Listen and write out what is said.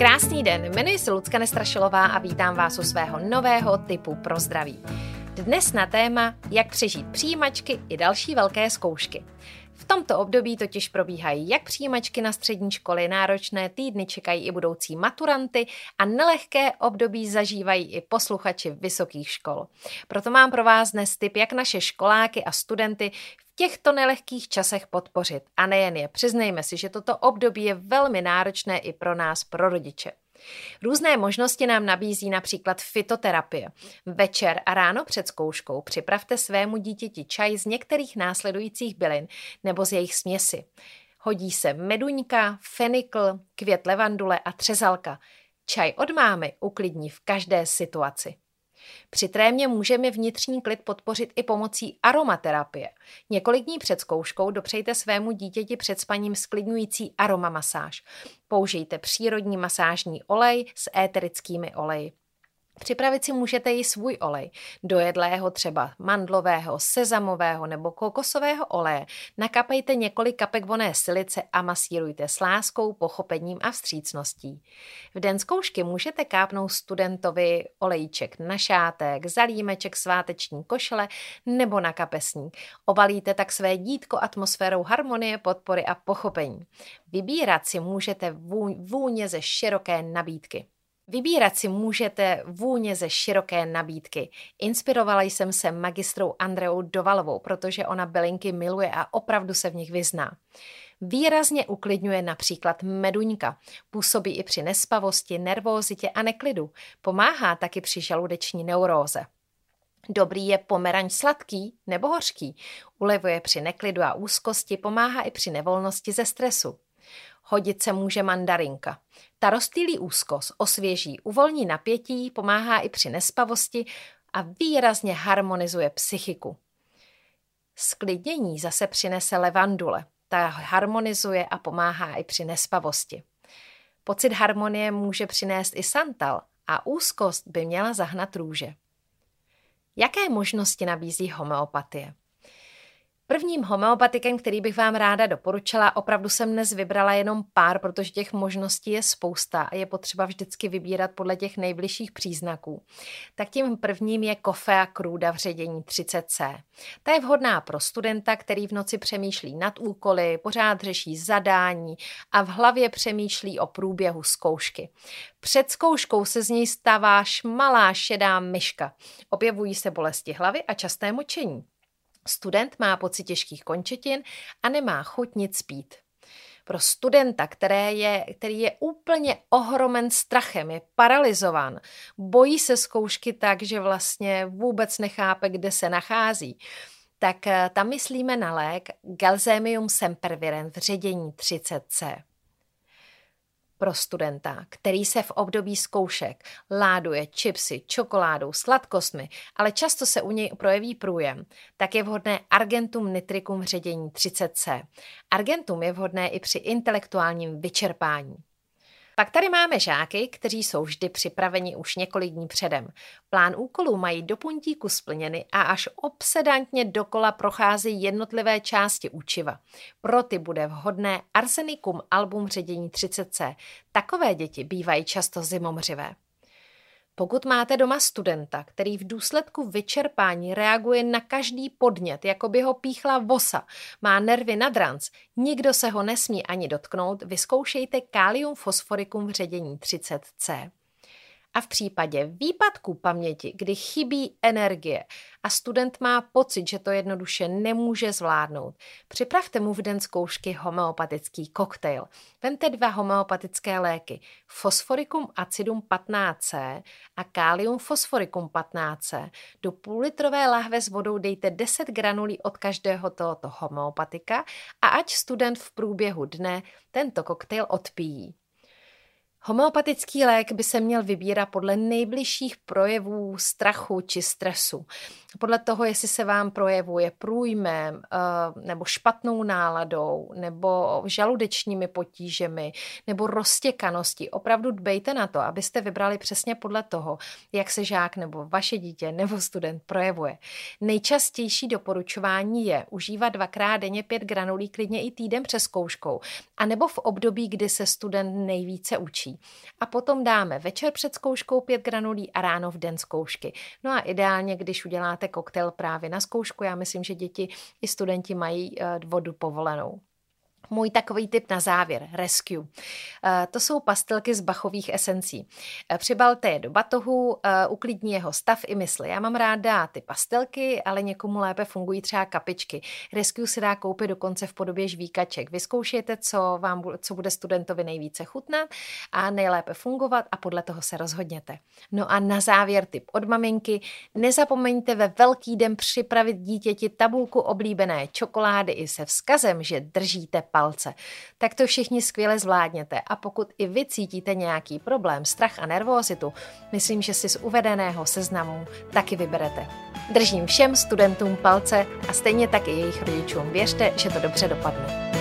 Krásný den, jmenuji se Lucka Nestrašilová a vítám vás u svého nového typu pro zdraví. Dnes na téma, jak přežít přijímačky i další velké zkoušky. V tomto období totiž probíhají jak přijímačky na střední školy, náročné týdny čekají i budoucí maturanty a nelehké období zažívají i posluchači vysokých škol. Proto mám pro vás dnes tip, jak naše školáky a studenty těchto nelehkých časech podpořit. A nejen je, přiznejme si, že toto období je velmi náročné i pro nás, pro rodiče. Různé možnosti nám nabízí například fitoterapie. Večer a ráno před zkouškou připravte svému dítěti čaj z některých následujících bylin nebo z jejich směsi. Hodí se meduňka, fenikl, květ levandule a třezalka. Čaj od mámy uklidní v každé situaci. Při trémě můžeme vnitřní klid podpořit i pomocí aromaterapie. Několik dní před zkouškou dopřejte svému dítěti před spaním sklidňující aromamasáž. Použijte přírodní masážní olej s éterickými oleji. Připravit si můžete i svůj olej, dojedlého třeba mandlového, sezamového nebo kokosového oleje. Nakapejte několik kapek voné silice a masírujte s láskou, pochopením a vstřícností. V den zkoušky můžete kápnout studentovi olejček na šátek, zalímeček sváteční košle nebo na kapesník. Obalíte tak své dítko atmosférou harmonie, podpory a pochopení. Vybírat si můžete vůně ze široké nabídky. Vybírat si můžete vůně ze široké nabídky. Inspirovala jsem se magistrou Andreou Dovalovou, protože ona bylinky miluje a opravdu se v nich vyzná. Výrazně uklidňuje například meduňka. Působí i při nespavosti, nervózitě a neklidu. Pomáhá taky při žaludeční neuróze. Dobrý je pomeraň sladký nebo hořký. Ulevuje při neklidu a úzkosti, pomáhá i při nevolnosti ze stresu. Hodit se může mandarinka. Ta rozstýlí úzkost, osvěží, uvolní napětí, pomáhá i při nespavosti a výrazně harmonizuje psychiku. Sklidnění zase přinese levandule. Ta harmonizuje a pomáhá i při nespavosti. Pocit harmonie může přinést i santal a úzkost by měla zahnat růže. Jaké možnosti nabízí homeopatie? Prvním homeopatikem, který bych vám ráda doporučila, opravdu jsem dnes vybrala jenom pár, protože těch možností je spousta a je potřeba vždycky vybírat podle těch nejbližších příznaků. Tak tím prvním je a krůda v ředění 30C. Ta je vhodná pro studenta, který v noci přemýšlí nad úkoly, pořád řeší zadání a v hlavě přemýšlí o průběhu zkoušky. Před zkouškou se z něj stává šmalá šedá myška. Objevují se bolesti hlavy a časté močení. Student má pocit těžkých končetin a nemá chuť nic pít. Pro studenta, které je, který je úplně ohromen strachem, je paralizován, bojí se zkoušky tak, že vlastně vůbec nechápe, kde se nachází, tak eh, tam myslíme na lék Galzemium sempervirent v ředění 30C pro studenta, který se v období zkoušek láduje čipsy, čokoládou, sladkostmi, ale často se u něj projeví průjem, tak je vhodné Argentum nitricum ředění 30C. Argentum je vhodné i při intelektuálním vyčerpání. Pak tady máme žáky, kteří jsou vždy připraveni už několik dní předem. Plán úkolů mají do puntíku splněny a až obsedantně dokola procházejí jednotlivé části učiva. Pro ty bude vhodné Arsenikum album ředění 30C. Takové děti bývají často zimomřivé. Pokud máte doma studenta, který v důsledku vyčerpání reaguje na každý podnět, jako by ho píchla vosa, má nervy nad ranc, nikdo se ho nesmí ani dotknout, vyzkoušejte kalium fosforikum v ředění 30C. A v případě výpadku paměti, kdy chybí energie a student má pocit, že to jednoduše nemůže zvládnout, připravte mu v den zkoušky homeopatický koktejl. Vemte dva homeopatické léky, fosforicum acidum 15C a kalium fosforicum 15C. Do půllitrové lahve s vodou dejte 10 granulí od každého tohoto homeopatika a ať student v průběhu dne tento koktejl odpíjí. Homeopatický lék by se měl vybírat podle nejbližších projevů strachu či stresu. Podle toho, jestli se vám projevuje průjmem eh, nebo špatnou náladou nebo žaludečními potížemi nebo roztěkaností. Opravdu dbejte na to, abyste vybrali přesně podle toho, jak se žák nebo vaše dítě nebo student projevuje. Nejčastější doporučování je užívat dvakrát denně pět granulí klidně i týden přes zkouškou, anebo v období, kdy se student nejvíce učí. Podaří. A potom dáme večer před zkouškou pět granulí a ráno v den zkoušky. No a ideálně, když uděláte koktejl právě na zkoušku, já myslím, že děti i studenti mají eh, vodu povolenou. Můj takový tip na závěr, rescue. Eh, to jsou pastelky z bachových esencí. Eh, přibalte je do batohu, eh, uklidní jeho stav i mysli. Já mám ráda ty pastelky, ale někomu lépe fungují třeba kapičky. Rescue se dá koupit dokonce v podobě žvíkaček. Vyzkoušejte, co, vám, co bude studentovi nejvíce chutnat a nejlépe fungovat a podle toho se rozhodněte. No a na závěr tip od maminky. Nezapomeňte ve velký den připravit dítěti tabulku oblíbené čokolády i se vzkazem, že držíte palce palce. Tak to všichni skvěle zvládněte a pokud i vy cítíte nějaký problém, strach a nervózitu, myslím, že si z uvedeného seznamu taky vyberete. Držím všem studentům palce a stejně tak i jejich rodičům. Věřte, že to dobře dopadne.